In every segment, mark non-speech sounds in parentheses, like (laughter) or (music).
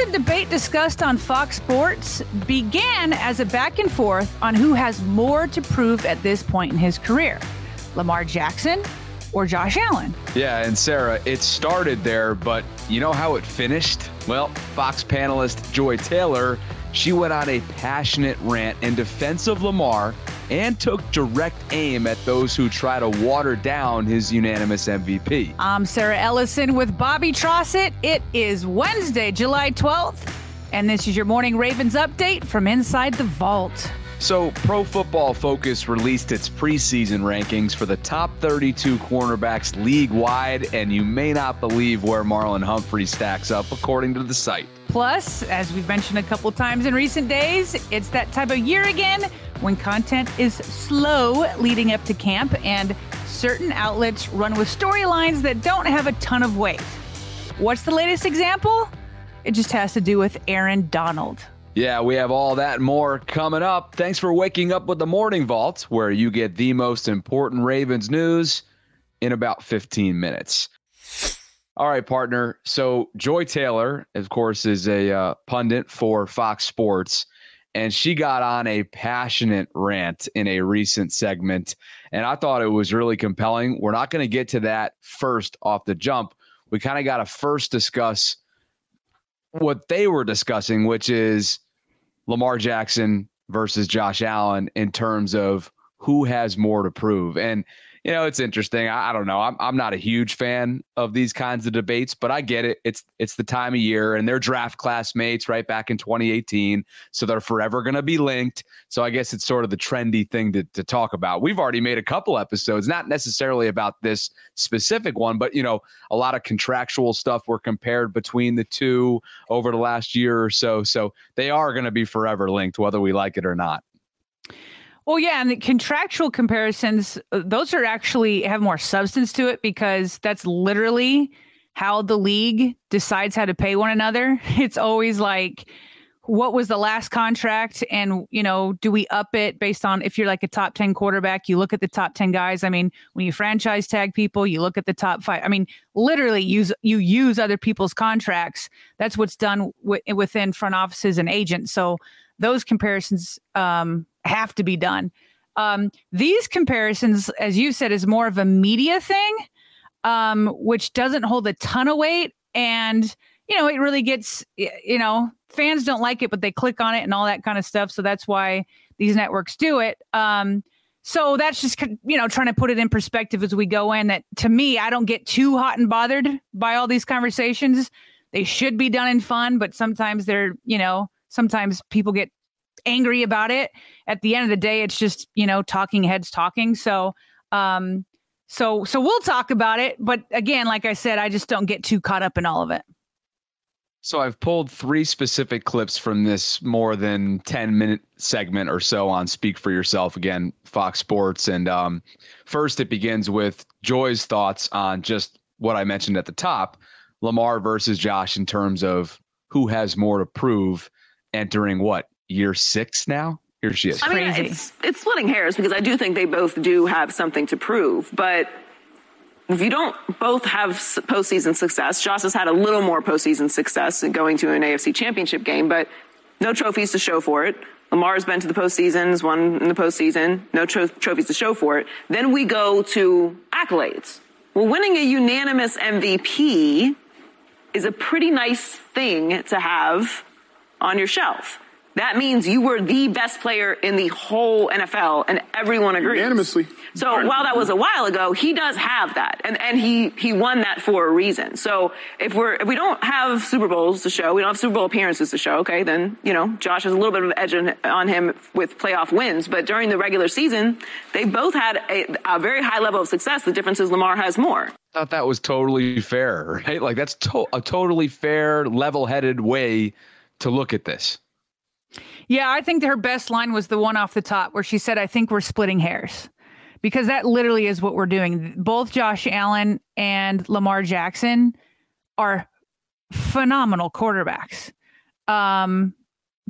Recent debate discussed on Fox Sports began as a back and forth on who has more to prove at this point in his career Lamar Jackson or Josh Allen. Yeah, and Sarah, it started there, but you know how it finished? Well, Fox panelist Joy Taylor, she went on a passionate rant in defense of Lamar and took direct aim at those who try to water down his unanimous MVP. I'm Sarah Ellison with Bobby Trossett. It is Wednesday, July 12th, and this is your morning Ravens update from inside the vault. So, Pro Football Focus released its preseason rankings for the top 32 cornerbacks league wide, and you may not believe where Marlon Humphrey stacks up according to the site. Plus, as we've mentioned a couple times in recent days, it's that type of year again when content is slow leading up to camp and certain outlets run with storylines that don't have a ton of weight. What's the latest example? It just has to do with Aaron Donald. Yeah, we have all that more coming up. Thanks for waking up with the Morning Vault, where you get the most important Ravens news in about 15 minutes. All right, partner. So, Joy Taylor, of course, is a uh, pundit for Fox Sports, and she got on a passionate rant in a recent segment. And I thought it was really compelling. We're not going to get to that first off the jump. We kind of got to first discuss what they were discussing, which is Lamar Jackson versus Josh Allen in terms of who has more to prove. And you know, it's interesting. I, I, don't know. I'm I'm not a huge fan of these kinds of debates, but I get it. It's it's the time of year, and they're draft classmates right back in 2018, so they're forever going to be linked. So I guess it's sort of the trendy thing to to talk about. We've already made a couple episodes, not necessarily about this specific one, but you know, a lot of contractual stuff were compared between the two over the last year or so. So they are going to be forever linked, whether we like it or not. Well, yeah, and the contractual comparisons, uh, those are actually have more substance to it because that's literally how the league decides how to pay one another. (laughs) It's always like, what was the last contract? And, you know, do we up it based on if you're like a top 10 quarterback, you look at the top 10 guys. I mean, when you franchise tag people, you look at the top five. I mean, literally use you use other people's contracts. That's what's done w- within front offices and agents. So those comparisons um, have to be done. Um, these comparisons, as you said, is more of a media thing, um, which doesn't hold a ton of weight. And, you know, it really gets, you know, fans don't like it, but they click on it and all that kind of stuff. So that's why these networks do it. Um, so that's just, you know, trying to put it in perspective as we go in that to me, I don't get too hot and bothered by all these conversations. They should be done in fun, but sometimes they're, you know, sometimes people get angry about it. At the end of the day, it's just, you know, talking heads talking. So, um, so, so we'll talk about it. But again, like I said, I just don't get too caught up in all of it. So I've pulled three specific clips from this more than 10 minute segment or so on Speak for Yourself again, Fox Sports. And um, first, it begins with Joy's thoughts on just what I mentioned at the top Lamar versus Josh in terms of who has more to prove entering what year six now. Here she is. I mean, it's it's splitting hairs because I do think they both do have something to prove, but if you don't both have postseason success, Josh has had a little more postseason success going to an AFC championship game, but no trophies to show for it. Lamar's been to the postseasons, won in the postseason, no tro- trophies to show for it. Then we go to accolades. Well, winning a unanimous MVP is a pretty nice thing to have on your shelf. That means you were the best player in the whole NFL and everyone agrees. Unanimously. So while that was a while ago, he does have that. And, and he, he won that for a reason. So if we're, if we don't have Super Bowls to show, we don't have Super Bowl appearances to show, okay, then, you know, Josh has a little bit of an edge on him with playoff wins. But during the regular season, they both had a, a very high level of success. The difference is Lamar has more. I thought that was totally fair, right? Like that's to- a totally fair, level headed way to look at this. Yeah, I think her best line was the one off the top where she said, I think we're splitting hairs because that literally is what we're doing. Both Josh Allen and Lamar Jackson are phenomenal quarterbacks. Um,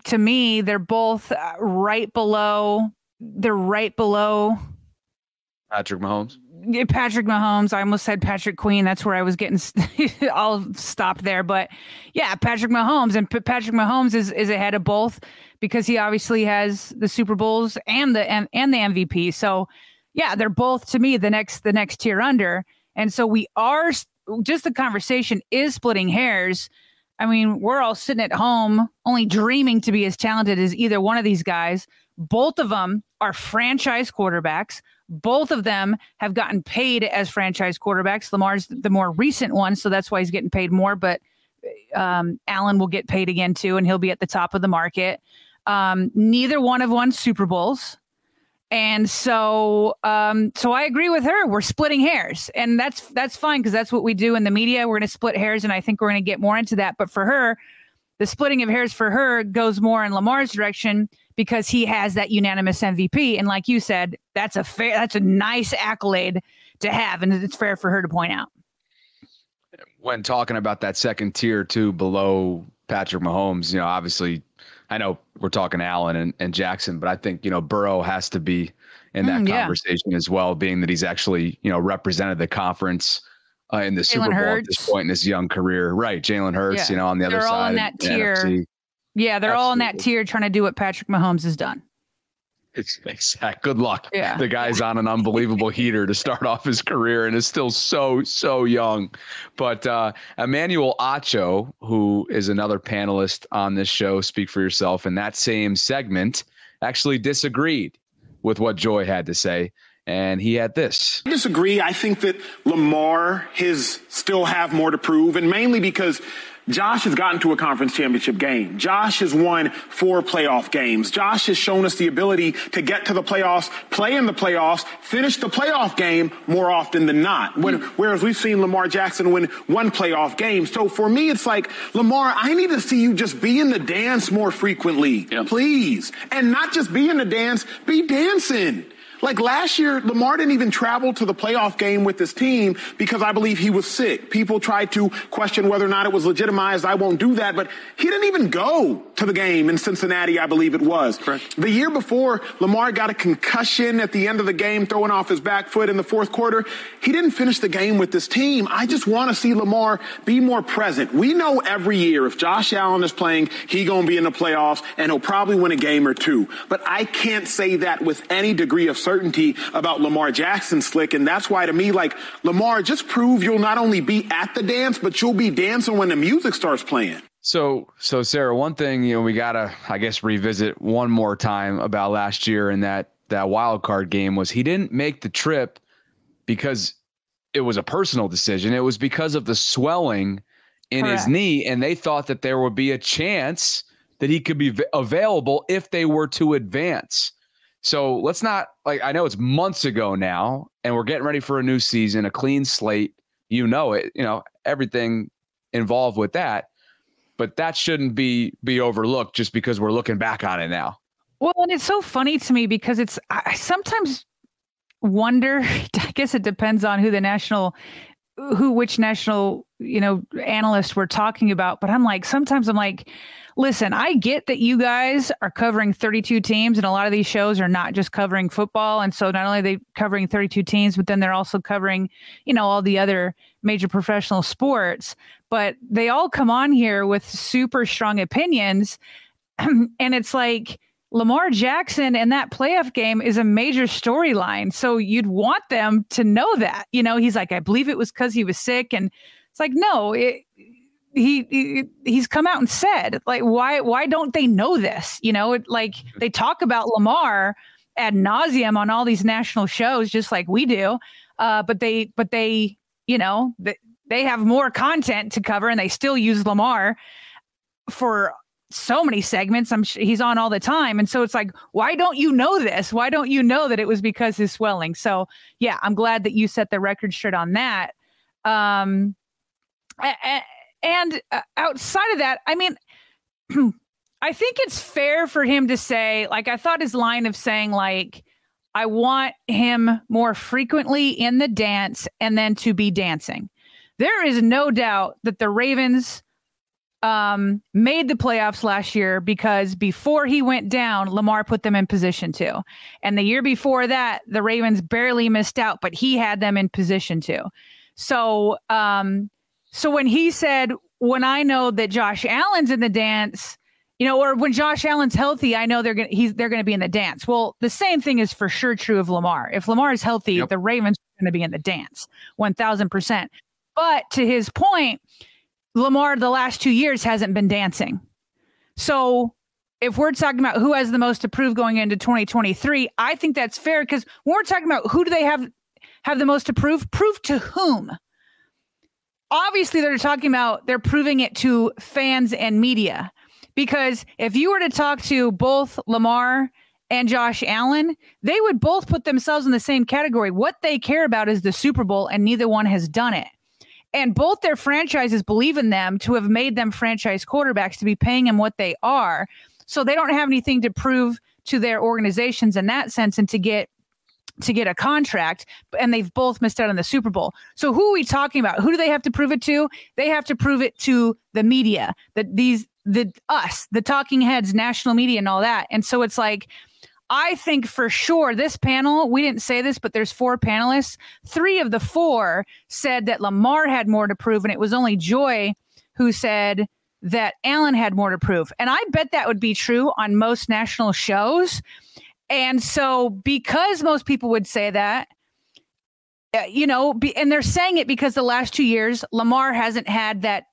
to me, they're both uh, right below, they're right below Patrick Mahomes. Patrick Mahomes. I almost said Patrick Queen. That's where I was getting (laughs) all stopped there. But yeah, Patrick Mahomes and P- Patrick Mahomes is is ahead of both because he obviously has the Super Bowls and the and, and the MVP. So yeah, they're both to me the next the next tier under. And so we are just the conversation is splitting hairs. I mean, we're all sitting at home only dreaming to be as talented as either one of these guys. Both of them are franchise quarterbacks. Both of them have gotten paid as franchise quarterbacks. Lamar's the more recent one, so that's why he's getting paid more. But um, Allen will get paid again too, and he'll be at the top of the market. Um, neither one have won Super Bowls. And so, um, so I agree with her. We're splitting hairs, and that's that's fine because that's what we do in the media. We're going to split hairs, and I think we're going to get more into that. But for her, the splitting of hairs for her goes more in Lamar's direction because he has that unanimous MVP. And like you said, that's a fair, that's a nice accolade to have, and it's fair for her to point out. When talking about that second tier too, below Patrick Mahomes, you know, obviously I know we're talking Allen and, and Jackson, but I think, you know, Burrow has to be in that mm, yeah. conversation as well, being that he's actually, you know, represented the conference uh, in the Jalen Super Bowl Hurts. at this point in his young career. Right. Jalen Hurts, yeah. you know, on the they're other all side. In that tier. NFC. Yeah, they're Absolutely. all in that tier trying to do what Patrick Mahomes has done. It's Exact. Good luck. Yeah. The guy's on an unbelievable heater to start off his career and is still so, so young. But uh, Emmanuel Acho, who is another panelist on this show, Speak for Yourself, in that same segment, actually disagreed with what Joy had to say. And he had this. I disagree. I think that Lamar has still have more to prove, and mainly because Josh has gotten to a conference championship game. Josh has won four playoff games. Josh has shown us the ability to get to the playoffs, play in the playoffs, finish the playoff game more often than not. When, whereas we've seen Lamar Jackson win one playoff game. So for me, it's like, Lamar, I need to see you just be in the dance more frequently. Yep. Please. And not just be in the dance, be dancing. Like last year, Lamar didn't even travel to the playoff game with his team because I believe he was sick. People tried to question whether or not it was legitimized. I won't do that, but he didn't even go to the game in Cincinnati, I believe it was. Correct. The year before, Lamar got a concussion at the end of the game, throwing off his back foot in the fourth quarter. He didn't finish the game with this team. I just want to see Lamar be more present. We know every year if Josh Allen is playing, he gonna be in the playoffs and he'll probably win a game or two. But I can't say that with any degree of certainty certainty about Lamar Jackson slick. And that's why to me, like Lamar, just prove you'll not only be at the dance, but you'll be dancing when the music starts playing. So, so Sarah, one thing you know we gotta, I guess, revisit one more time about last year and that that wild card game was he didn't make the trip because it was a personal decision. It was because of the swelling in Correct. his knee, and they thought that there would be a chance that he could be available if they were to advance. So let's not like I know it's months ago now, and we're getting ready for a new season, a clean slate. You know it, you know everything involved with that, but that shouldn't be be overlooked just because we're looking back on it now. Well, and it's so funny to me because it's I sometimes wonder. (laughs) I guess it depends on who the national who which national you know analyst we're talking about, but I'm like sometimes I'm like, listen, I get that you guys are covering 32 teams, and a lot of these shows are not just covering football, and so not only they covering 32 teams, but then they're also covering you know all the other major professional sports. But they all come on here with super strong opinions, (clears throat) and it's like Lamar Jackson and that playoff game is a major storyline. So you'd want them to know that. You know, he's like, I believe it was because he was sick. And it's like, no, it, he, he, he's come out and said, like, why why don't they know this? You know, it, like they talk about Lamar ad nauseum on all these national shows, just like we do. Uh, but they but they, you know, they, they have more content to cover and they still use Lamar for so many segments. I'm sure he's on all the time. And so it's like, why don't you know this? Why don't you know that it was because his swelling? So yeah, I'm glad that you set the record straight on that. Um, and uh, outside of that, I mean, (clears throat) I think it's fair for him to say, like, I thought his line of saying, like, I want him more frequently in the dance and then to be dancing. There is no doubt that the Ravens um, made the playoffs last year because before he went down, Lamar put them in position to. And the year before that, the Ravens barely missed out, but he had them in position to. So, um, so when he said, "When I know that Josh Allen's in the dance," you know, or when Josh Allen's healthy, I know they're gonna he's they're gonna be in the dance. Well, the same thing is for sure true of Lamar. If Lamar is healthy, yep. the Ravens are gonna be in the dance, one thousand percent. But to his point Lamar the last two years hasn't been dancing. So if we're talking about who has the most approved going into 2023, I think that's fair because when we're talking about who do they have have the most approved, proof to whom? Obviously, they're talking about they're proving it to fans and media. Because if you were to talk to both Lamar and Josh Allen, they would both put themselves in the same category. What they care about is the Super Bowl, and neither one has done it. And both their franchises believe in them to have made them franchise quarterbacks to be paying them what they are. So they don't have anything to prove to their organizations in that sense and to get to get a contract and they've both missed out on the Super Bowl. So who are we talking about? Who do they have to prove it to? They have to prove it to the media, that these the us, the talking heads, national media and all that. And so it's like I think for sure this panel, we didn't say this, but there's four panelists. Three of the four said that Lamar had more to prove, and it was only Joy who said that Allen had more to prove. And I bet that would be true on most national shows. And so, because most people would say that, uh, you know, and they're saying it because the last two years, Lamar hasn't had that,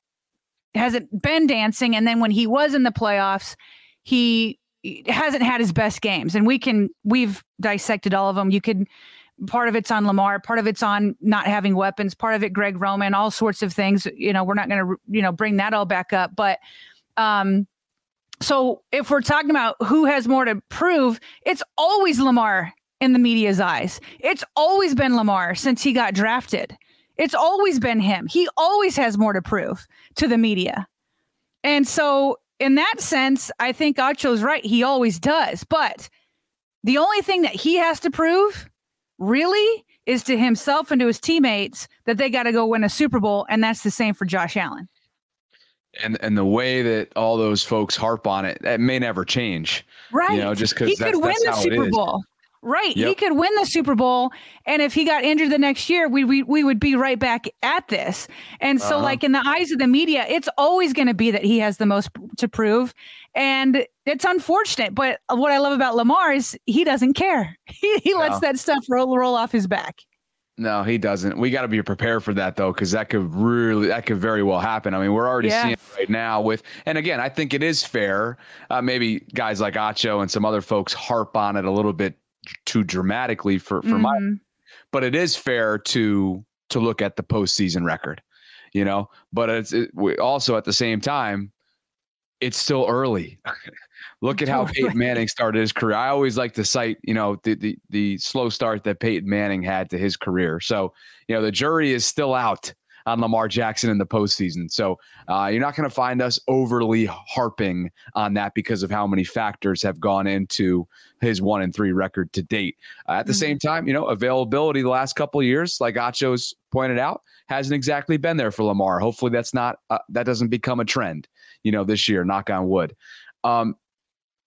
hasn't been dancing. And then when he was in the playoffs, he hasn't had his best games. And we can we've dissected all of them. You could part of it's on lamar part of it's on not having weapons part of it greg roman all sorts of things. You know we're not going to you know bring that all back up. But um so if we're talking about who has more to prove it's always lamar in the media's eyes it's always been lamar since he got drafted it's always been him he always has more to prove to the media and so in that sense, I think Acho's right. He always does. But the only thing that he has to prove really is to himself and to his teammates that they got to go win a Super Bowl. And that's the same for Josh Allen. And and the way that all those folks harp on it, that may never change. Right. You know, just because he could win the Super Bowl. Right. Yep. He could win the Super Bowl. And if he got injured the next year, we, we, we would be right back at this. And so, uh-huh. like, in the eyes of the media, it's always going to be that he has the most to prove. And it's unfortunate. But what I love about Lamar is he doesn't care. (laughs) He, he lets no. that stuff roll, roll off his back. No, he doesn't. We got to be prepared for that though, because that could really, that could very well happen. I mean, we're already yeah. seeing it right now with, and again, I think it is fair. Uh, maybe guys like Acho and some other folks harp on it a little bit too dramatically for for mm-hmm. my but it is fair to to look at the postseason record, you know. But it's it, also at the same time, it's still early. (laughs) look at how Peyton Manning started his career. I always like to cite, you know, the, the the slow start that Peyton Manning had to his career. So, you know, the jury is still out on Lamar Jackson in the postseason. So uh, you're not going to find us overly harping on that because of how many factors have gone into his one and three record to date. Uh, at the mm-hmm. same time, you know, availability the last couple of years, like Acho's pointed out, hasn't exactly been there for Lamar. Hopefully, that's not uh, that doesn't become a trend. You know, this year, knock on wood. Um,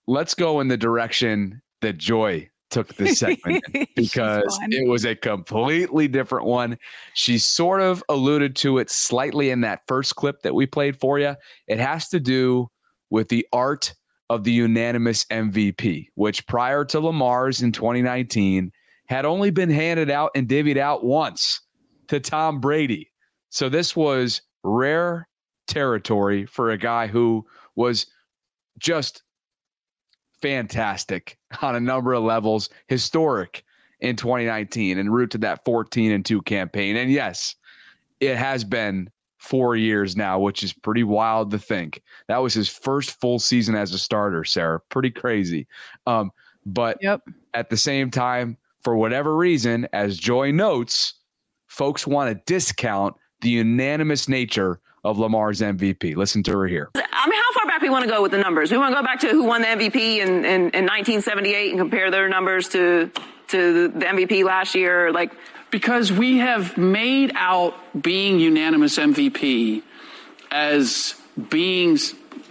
let's go in the direction that Joy took (laughs) this segment because it was a completely different one. She sort of alluded to it slightly in that first clip that we played for you. It has to do with the art of the unanimous MVP, which prior to Lamar's in 2019 had only been handed out and divvied out once to Tom Brady. So this was rare territory for a guy who was just fantastic on a number of levels, historic in 2019 and route to that 14 and 2 campaign. And yes, it has been four years now, which is pretty wild to think. That was his first full season as a starter, Sarah. Pretty crazy. Um, but yep. at the same time, for whatever reason, as Joy notes, folks want to discount the unanimous nature of Lamar's MVP. Listen to her here. I mean, how far back we want to go with the numbers? We want to go back to who won the MVP in, in, in 1978 and compare their numbers to to the MVP last year, like because we have made out being unanimous MVP as being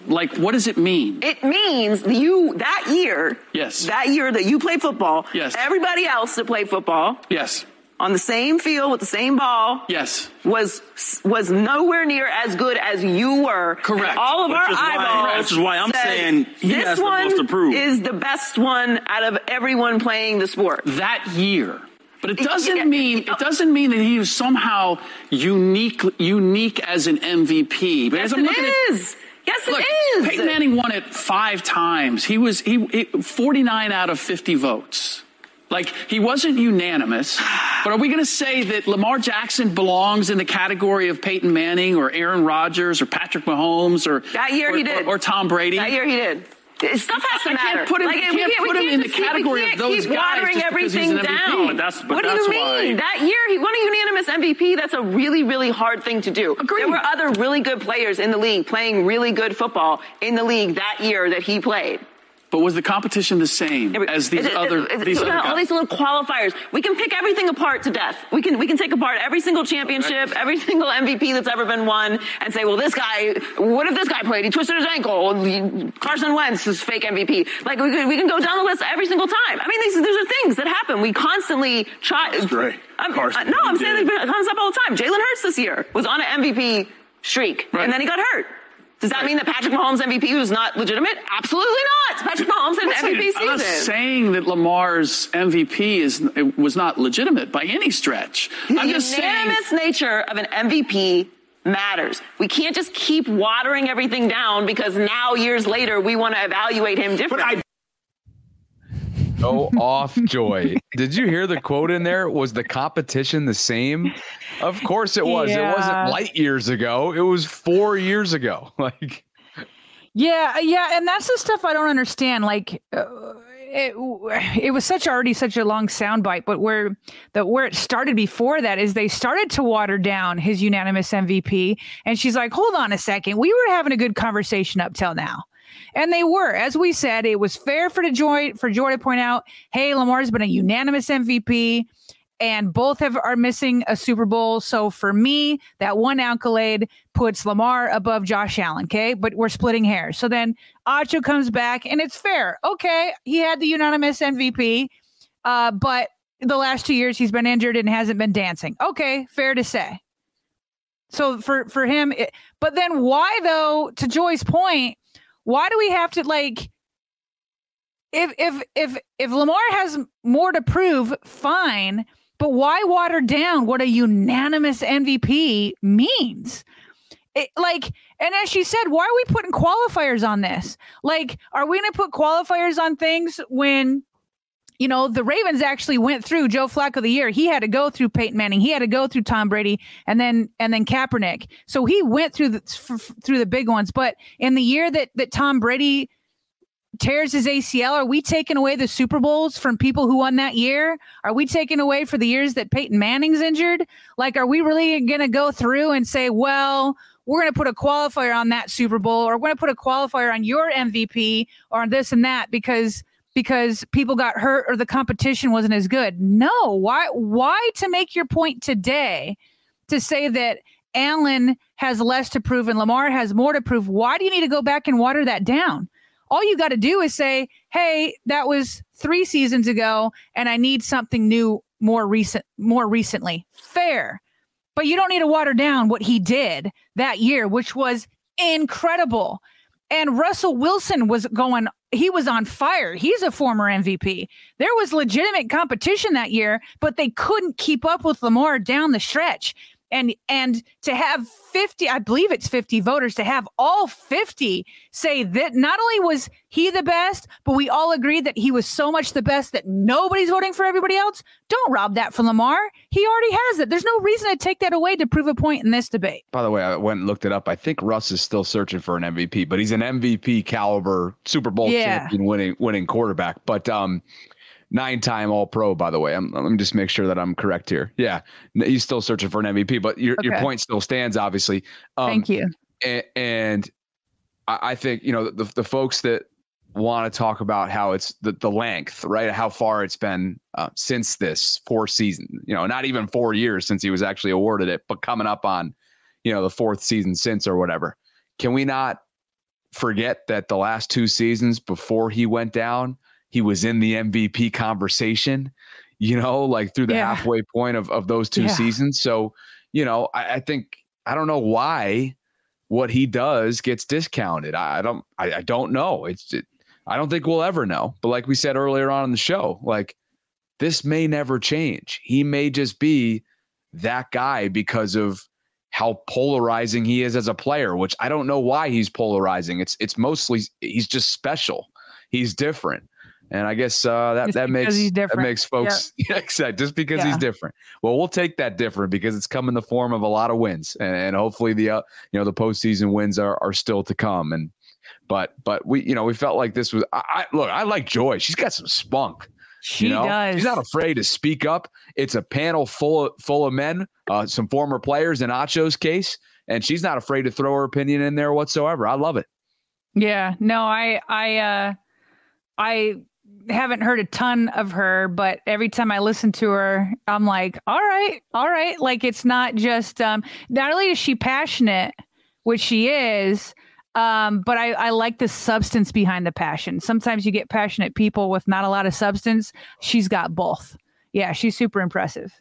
like what does it mean? It means you that year. Yes. That year that you played football. Yes. Everybody else that played football. Yes on the same field with the same ball. Yes. Was was nowhere near as good as you were. Correct. And all of which our eyeballs. Why, which is why I'm saying this one is the best one out of everyone playing the sport. That year. But it doesn't mean it doesn't mean that he was somehow unique unique as an MVP. Because yes, I'm looking it is. At, Yes, Look, it is. Peyton Manning won it five times. He was he, he 49 out of 50 votes. Like he wasn't unanimous, but are we going to say that Lamar Jackson belongs in the category of Peyton Manning or Aaron Rodgers or Patrick Mahomes or that year or, he did or, or Tom Brady? That year he did. Stuff has to I matter. Can't put him, like, can't, can't put him in the category of those keep guys watering just everything down. But that's, but what do you why. mean? That year he won a unanimous MVP. That's a really, really hard thing to do. Agreed. There were other really good players in the league playing really good football in the league that year that he played. But was the competition the same as these other these other all these little qualifiers? We can pick everything apart to death. We can we can take apart every single championship, every (laughs) single MVP that's ever been won, and say, well, this guy. What if this guy played? He twisted his ankle. Carson Wentz is fake MVP. Like we can, we can go down the list every single time. I mean, these these are things that happen. We constantly try. That's right. I'm, Carson, no, I'm saying it comes up all the time. Jalen Hurts this year was on an MVP streak, right. and then he got hurt. Does that mean that Patrick Mahomes MVP was not legitimate? Absolutely not. Patrick Mahomes had an MVP season. I'm not saying that Lamar's MVP is was not legitimate by any stretch. The I'm just unanimous saying, nature of an MVP matters. We can't just keep watering everything down because now years later we want to evaluate him differently. Go off, Joy. Did you hear the quote in there? Was the competition the same? Of course it was. Yeah. It wasn't light years ago. It was four years ago. (laughs) Like, yeah, yeah, and that's the stuff I don't understand. Like, uh, it, it was such already such a long soundbite, but where the where it started before that is they started to water down his unanimous MVP, and she's like, "Hold on a second, we were having a good conversation up till now." And they were, as we said, it was fair for Joy for Joy to point out, hey, Lamar's been a unanimous MVP, and both have are missing a Super Bowl. So for me, that one accolade puts Lamar above Josh Allen. Okay, but we're splitting hairs. So then Acho comes back, and it's fair. Okay, he had the unanimous MVP, uh, but the last two years he's been injured and hasn't been dancing. Okay, fair to say. So for for him, it, but then why though? To Joy's point, why do we have to like if if if if Lamar has more to prove, fine, but why water down what a unanimous MVP means? It, like, and as she said, why are we putting qualifiers on this? Like, are we going to put qualifiers on things when you know, the Ravens actually went through Joe Flacco the year. He had to go through Peyton Manning. He had to go through Tom Brady and then and then Kaepernick. So he went through the f- through the big ones. But in the year that that Tom Brady tears his ACL, are we taking away the Super Bowls from people who won that year? Are we taking away for the years that Peyton Manning's injured? Like, are we really going to go through and say, well, we're going to put a qualifier on that Super Bowl, or we're going to put a qualifier on your MVP, or on this and that because because people got hurt or the competition wasn't as good. No, why why to make your point today to say that Allen has less to prove and Lamar has more to prove? Why do you need to go back and water that down? all you got to do is say, "Hey, that was 3 seasons ago and I need something new more recent more recently." Fair. But you don't need to water down what he did that year, which was incredible. And Russell Wilson was going he was on fire. He's a former MVP. There was legitimate competition that year, but they couldn't keep up with Lamar down the stretch and and to have 50 i believe it's 50 voters to have all 50 say that not only was he the best but we all agreed that he was so much the best that nobody's voting for everybody else. Don't rob that from lamar. He already has it. There's no reason to take that away to prove a point in this debate. By the way i went and looked it up. I think russ is still searching for an mvp but he's an mvp caliber super bowl yeah. champion winning winning quarterback. But um nine time All Pro, by the way. I'm, let me just make sure that I'm correct here. Yeah, he's still searching for an MVP, but your, okay. your point still stands, obviously. Um, Thank you. And, and I, think you know the the folks that want to talk about how it's the, the length, right? How far it's been uh, since this four season, you know, not even four years since he was actually awarded it, but coming up on, you know, the fourth season since or whatever. Can we not forget that the last two seasons before he went down, he was in the MVP conversation, you know, like through the yeah. halfway point of, of those two yeah. seasons. So, you know, I, I, think I don't know why what he does gets discounted. I, I don't I, I, don't know. It's it, I don't think we'll ever know. But like we said earlier on in the show, like this may never change. He may just be that guy because of how polarizing he is as a player, which I don't know why he's polarizing. It's it's mostly he's just special. He's different. And I guess uh, that just that makes that makes folks (laughs) yeah. excited just because yeah. he's different. Well, we'll take that different because it's come in the form of a lot of wins, and, and hopefully the uh, you know the postseason wins are are still to come. And but but we you know we felt like this was I, I look I like Joy. She's got some spunk. She you know? does. She's not afraid to speak up. It's a panel full of full of men, uh, some former players in Acho's case, and she's not afraid to throw her opinion in there whatsoever. I love it. Yeah. No, I I uh I haven't heard a ton of her, but every time I listen to her, I'm like, all right, all right. Like it's not just um not only is she passionate, which she is, um, but I, I like the substance behind the passion. Sometimes you get passionate people with not a lot of substance. She's got both. Yeah, she's super impressive.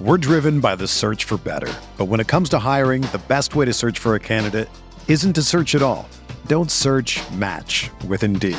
We're driven by the search for better. But when it comes to hiring, the best way to search for a candidate isn't to search at all. Don't search match with Indeed.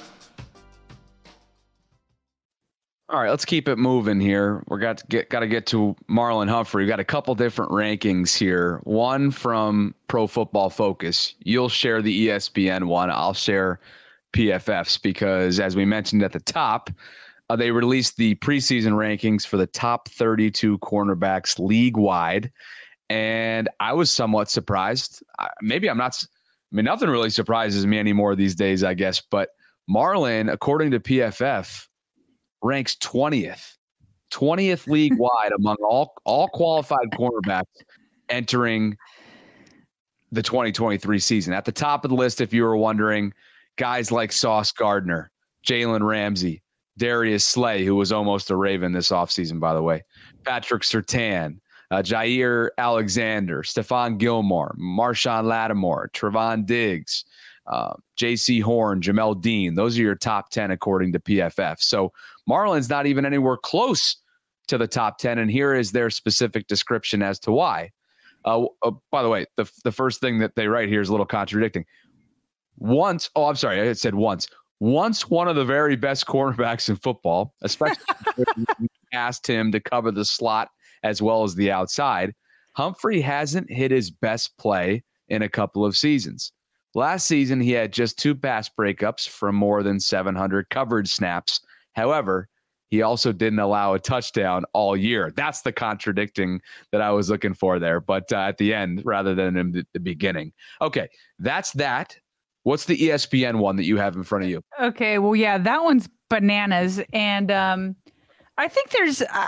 All right, let's keep it moving here. We're got to get got to get to Marlon Humphrey. We got a couple different rankings here. One from Pro Football Focus. You'll share the ESPN one. I'll share PFF's because, as we mentioned at the top, uh, they released the preseason rankings for the top 32 cornerbacks league wide, and I was somewhat surprised. maybe I'm not. I mean, nothing really surprises me anymore these days, I guess. But Marlon, according to PFF ranks 20th, 20th league wide among all all qualified cornerbacks entering the 2023 season. At the top of the list, if you were wondering, guys like Sauce Gardner, Jalen Ramsey, Darius Slay, who was almost a Raven this offseason, by the way, Patrick Surtain, uh, Jaire Alexander, Stephon Gilmore, Marshon Lattimore, Trevon Diggs, uh, Jaycee Horn, Jamel Dean. Those are your top 10 according to PFF. So Marlon's not even anywhere close to the top 10. And here is their specific description as to why. Uh, uh, by the way, the, the first thing that they write here is a little contradicting. Once, oh, I'm sorry, I said once. Once one of the very best cornerbacks in football, especially (laughs) asked him to cover the slot as well as the outside, Humphrey hasn't hit his best play in a couple of seasons. Last season, he had just two pass breakups from more than 700 coverage snaps. However, he also didn't allow a touchdown all year. That's the contradicting that I was looking for there, but uh, at the end rather than in the, the beginning. Okay, that's that. What's the ESPN one that you have in front of you? Okay, well, yeah, that one's bananas, and um, I think there's uh,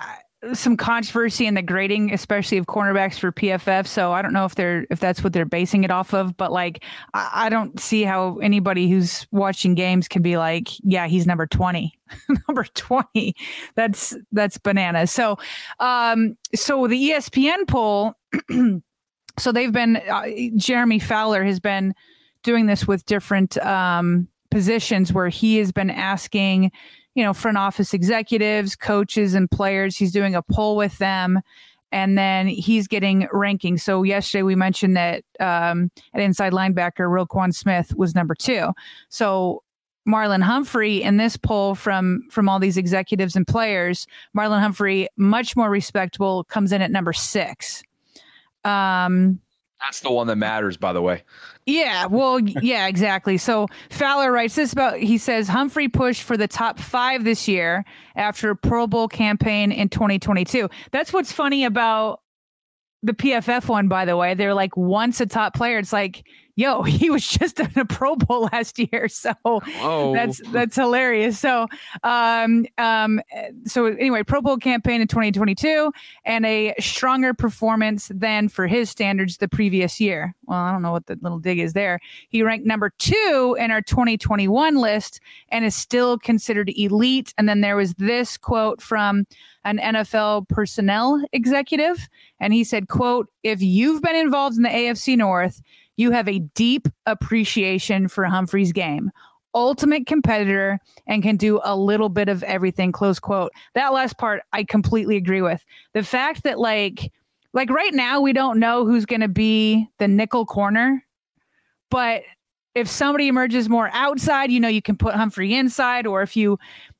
some controversy in the grading, especially of cornerbacks for PFF. So I don't know if they're if that's what they're basing it off of, but like I, I don't see how anybody who's watching games can be like, yeah, he's number twenty, (laughs) number twenty. That's that's bananas. So, um, so the ESPN poll. (clears throat) so they've been uh, Jeremy Fowler has been doing this with different um, positions where he has been asking you know, front office executives, coaches, and players. He's doing a poll with them. And then he's getting rankings. So yesterday we mentioned that um, at inside linebacker, Roquan Smith was number two. So Marlon Humphrey in this poll from from all these executives and players, Marlon Humphrey, much more respectable, comes in at number six. Um, That's the one that matters, by the way. Yeah, well, yeah, exactly. So Fowler writes this about he says Humphrey pushed for the top five this year after a Pro Bowl campaign in 2022. That's what's funny about the PFF one, by the way. They're like once a top player, it's like yo, (laughs) he was just in a Pro Bowl last year. So Whoa. that's that's hilarious. So um um so anyway, Pro Bowl campaign in 2022 and a stronger performance than for his standards the previous year. Well, I don't know what the little dig is there. He ranked number two in our 2021 list and is still considered elite. And then there was this quote from an NFL personnel executive, and he said, quote, if you've been involved in the AFC North, you have a deep appreciation for Humphrey's game. Ultimate competitor and can do a little bit of everything. Close quote. That last part I completely agree with. The fact that like like right now we don't know who's going to be the nickel corner, but if somebody emerges more outside, you know you can put Humphrey inside, or if you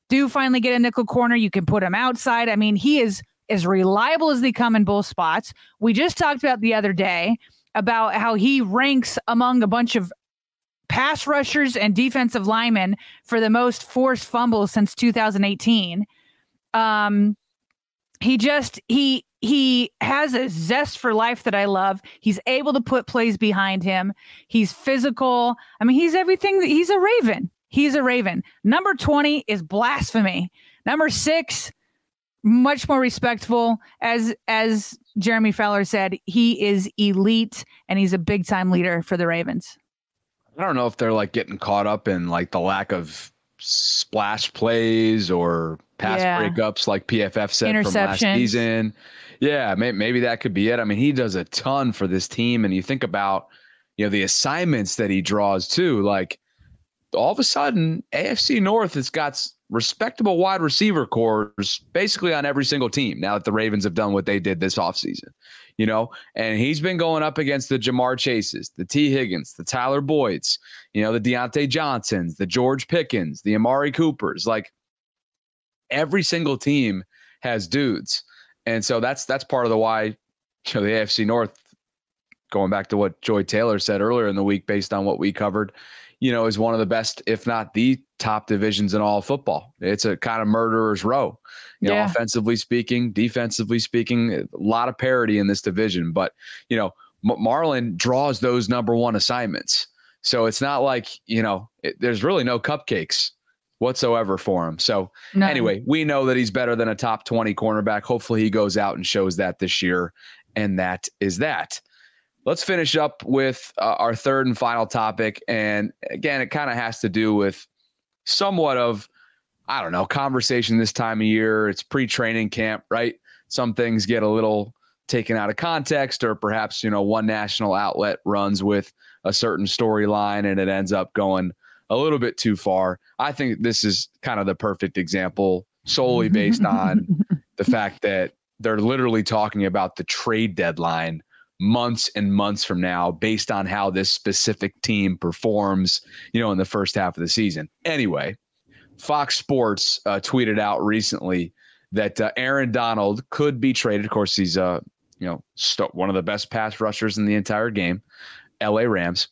do finally get a nickel corner, you can put him outside. I mean, he is as reliable as they come in both spots. We just talked about the other day about how he ranks among a bunch of pass rushers and defensive linemen for the most forced fumbles since 2018. Um, he just he he has a zest for life that I love. He's able to put plays behind him. He's physical. I mean, he's everything. That, He's a Raven. He's a Raven. Number 20 is blasphemy. Number six, much more respectful. As as Jeremy Fowler said, he is elite and he's a big time leader for the Ravens. I don't know if they're like getting caught up in like the lack of splash plays or pass yeah. breakups like PFF said from last season. Yeah, may, maybe that could be it. I mean, he does a ton for this team, and you think about you know the assignments that he draws too. Like all of a sudden, AFC North has got respectable wide receiver corps basically on every single team now that the Ravens have done what they did this offseason. You know, and he's been going up against the Ja'Marr Chases, the Tee Higgins, the Tyler Boyds, you know, the Diontae Johnsons, the George Pickens, the Amari Coopers. Like every single team has dudes. And so that's that's part of the why you know the AFC North, going back to what Joy Taylor said earlier in the week, based on what we covered, you know, is one of the best, if not the top divisions in all of football. It's a kind of murderer's row, you yeah. know, offensively speaking, defensively speaking, a lot of parity in this division. But, you know, Marlon draws those number one assignments. So it's not like, you know, it, there's really no cupcakes whatsoever for him. So anyway, we know that he's better than a top 20 cornerback. Hopefully he goes out and shows that this year. And that is that. Let's finish up with uh, our third and final topic. And again, it kind of has to do with somewhat of, I don't know, conversation this time of year. It's pre training camp, right? Some things get a little taken out of context, or perhaps, you know, one national outlet runs with a certain storyline and it ends up going a little bit too far. I think this is kind of the perfect example solely based on (laughs) the fact that they're literally talking about the trade deadline months and months from now based on how this specific team performs, you know, in the first half of the season. Anyway, Fox Sports uh, tweeted out recently that uh, Aaron Donald could be traded. Of course, he's uh, you know, st- one of the best pass rushers in the entire game. LA Rams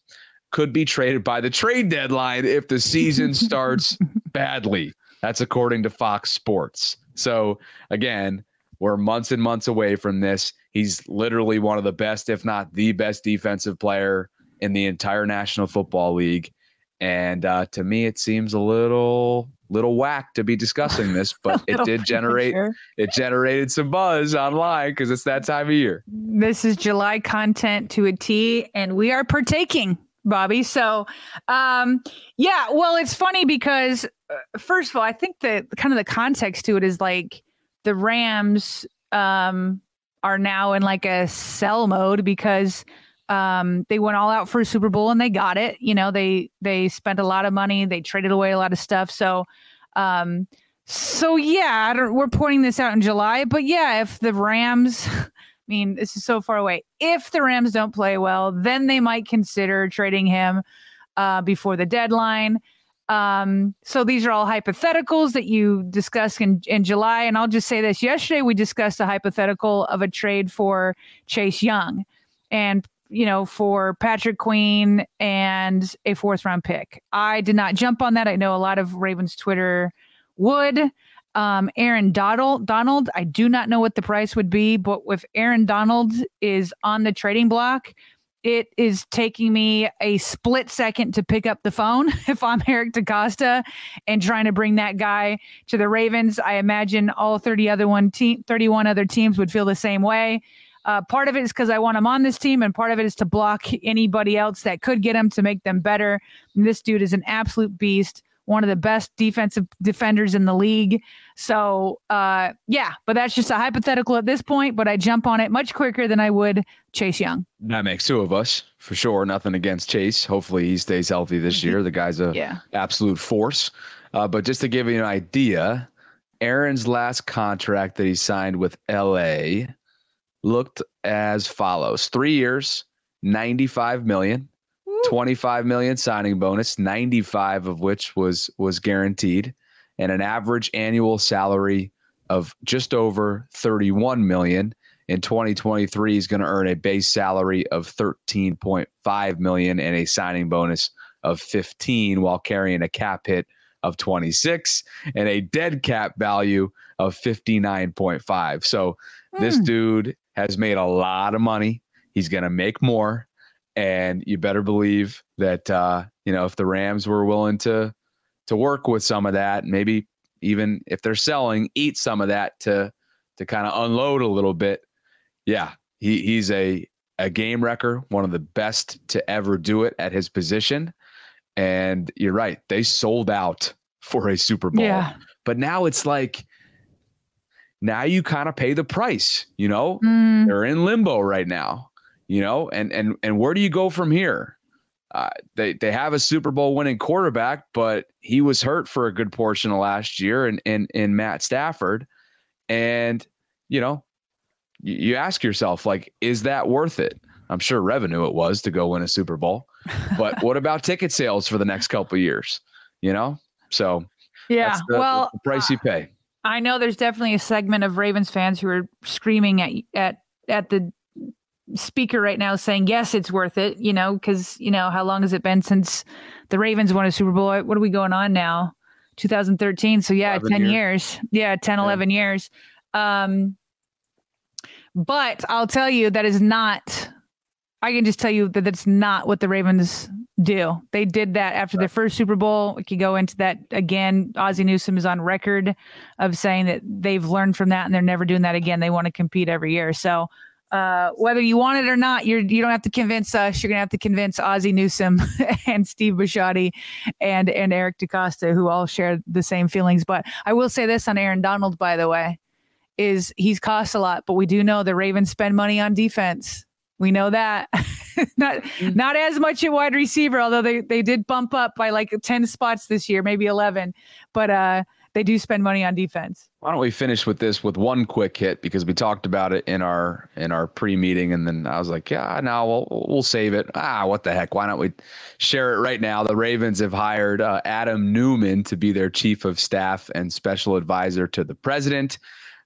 could be traded by the trade deadline if the season (laughs) starts badly. That's according to Fox Sports. So again, we're months and months away from this. He's literally one of the best, if not the best defensive player in the entire National Football League. And uh, to me, it seems a little little whack to be discussing this, (laughs) but it did generate it generated some buzz online because it's that time of year. This is July content to a T, and we are partaking, Bobby. So, um, yeah, well, it's funny because uh, first of all, I think that kind of the context to it is like the Rams um, are now in like a sell mode because um, they went all out for a Super Bowl and they got it. You know, they they spent a lot of money, they traded away a lot of stuff. So, um, so yeah, we're pointing this out in July, but yeah, if the Rams, (laughs) I mean, this is so far away. If the Rams don't play well, then they might consider trading him uh, before the deadline. Um, so these are all hypotheticals that you discussed in, in July. And I'll just say this yesterday, we discussed a hypothetical of a trade for Chase Young and, you know, for Patrick Queen and a fourth round pick. I did not jump on that. I know a lot of Ravens Twitter would. Um, Aaron Donald, Donald, I do not know what the price would be, but if Aaron Donald is on the trading block, it is taking me a split second to pick up the phone (laughs) if I'm Eric DeCosta and trying to bring that guy to the Ravens. I imagine all 30 other one team, 31 other teams would feel the same way. Uh, part of it is because I want him on this team, and part of it is to block anybody else that could get him to make them better. And this dude is an absolute beast one of the best defensive defenders in the league. So, uh, yeah, but that's just a hypothetical at this point. But I jump on it much quicker than I would Chase Young. That makes two of us for sure. Nothing against Chase. Hopefully, he stays healthy this mm-hmm. year. The guy's a yeah. absolute force. Uh, but just to give you an idea, Aaron's last contract that he signed with LA looked as follows: three years, ninety-five million. 25 million signing bonus, 95 of which was was guaranteed, and an average annual salary of just over 31 million. In 2023, he's going to earn a base salary of 13.5 million and a signing bonus of 15 while carrying a cap hit of 26 and a dead cap value of 59.5. So mm. this hmm. dude has made a lot of money. He's going to make more and you better believe that uh, you know if the Rams were willing to to work with some of that, maybe even if they're selling, eat some of that to to kind of unload a little bit. Yeah, he he's a a game wrecker, one of the best to ever do it at his position. And you're right, they sold out for a Super Bowl. Yeah. But now it's like now you kind of pay the price, you know? Mm. They're in limbo right now you know, and and and where do you go from here? Uh, they they have a Super Bowl winning quarterback, but he was hurt for a good portion of last year, and in, in, in Matt Stafford, and you know, you, you ask yourself like, is that worth it? I'm sure revenue it was to go win a Super Bowl, (laughs) but what about ticket sales for the next couple years? You know, so yeah, the, well, the price you pay. I know there's definitely a segment of Ravens fans who are screaming at at at the speaker right now saying yes it's worth it you know because you know how long has it been since the ravens won a super bowl? What are we going on now? 2013 so yeah 10 years. years. yeah 10 yeah. 11 years. Um but i'll tell you that is not i can just tell you that that's not what the ravens do. They did that after their first super bowl. We could go into that again. Ozzie newsome is on record of saying that they've learned from that and they're never doing that again. They want to compete every year. So uh, whether you want it or not, you're you don't have to convince us. You're gonna have to convince Ozzie Newsome (laughs) and Steve Bisciotti and and Eric DeCosta, who all share the same feelings. But I will say this on Aaron Donald, by the way, is he's cost a lot, but we do know the Ravens spend money on defense. We know that. (laughs) not mm-hmm. not as much at wide receiver, although they they did bump up by like 10 spots this year, maybe 11. But uh they do spend money on defense. Why don't we finish with this with one quick hit because we talked about it in our in our pre-meeting and then I was like, yeah, now we'll we'll save it. Ah, what the heck? Why don't we share it right now? The Ravens have hired uh, Adam Newman to be their chief of staff and special advisor to the president.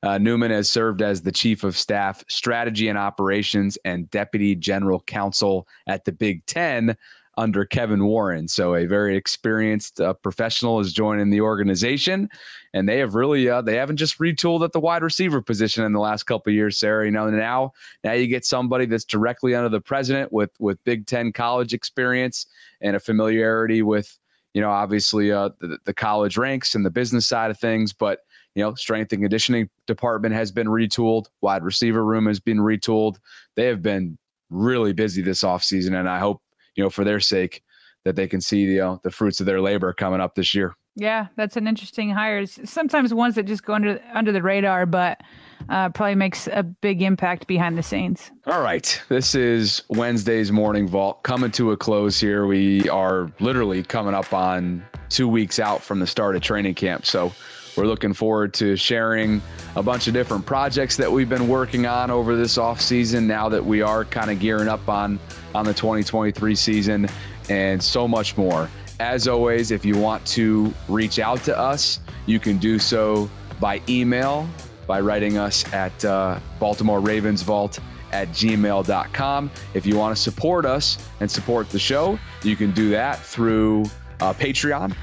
Uh, Neumann has served as the chief of staff, strategy and operations, and deputy general counsel at the Big Ten under Kevin Warren. So a very experienced uh, professional is joining the organization, and they have really uh, they haven't just retooled at the wide receiver position in the last couple years, Sarah. You know now now you get somebody that's directly under the president with with Big Ten college experience and a familiarity with you know obviously uh, the, the college ranks and the business side of things, but you know, strength and conditioning department has been retooled. Wide receiver room has been retooled. They have been really busy this offseason, and I hope you know, for their sake, that they can see you know the fruits of their labor coming up this year. Yeah, that's an interesting hire. Sometimes ones that just go under under the radar, but uh, probably makes a big impact behind the scenes. All right, this is Wednesday's morning vault coming to a close here. We are literally coming up on two weeks out from the start of training camp, so we're looking forward to sharing a bunch of different projects that we've been working on over this off season. Now that we are kind of gearing up on on the 2023 season, and so much more. As always, if you want to reach out to us, you can do so by email by writing us at uh, Baltimore Ravens Vault at gmail.com. If you want to support us and support the show, you can do that through uh, Patreon,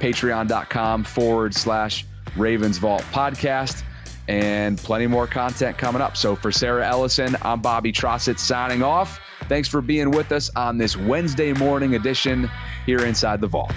patreon.com forward slash Ravens Vault podcast, and plenty more content coming up. So for Sarah Ellison, I'm Bobby Trossett signing off. Thanks for being with us on this Wednesday morning edition here inside the vault.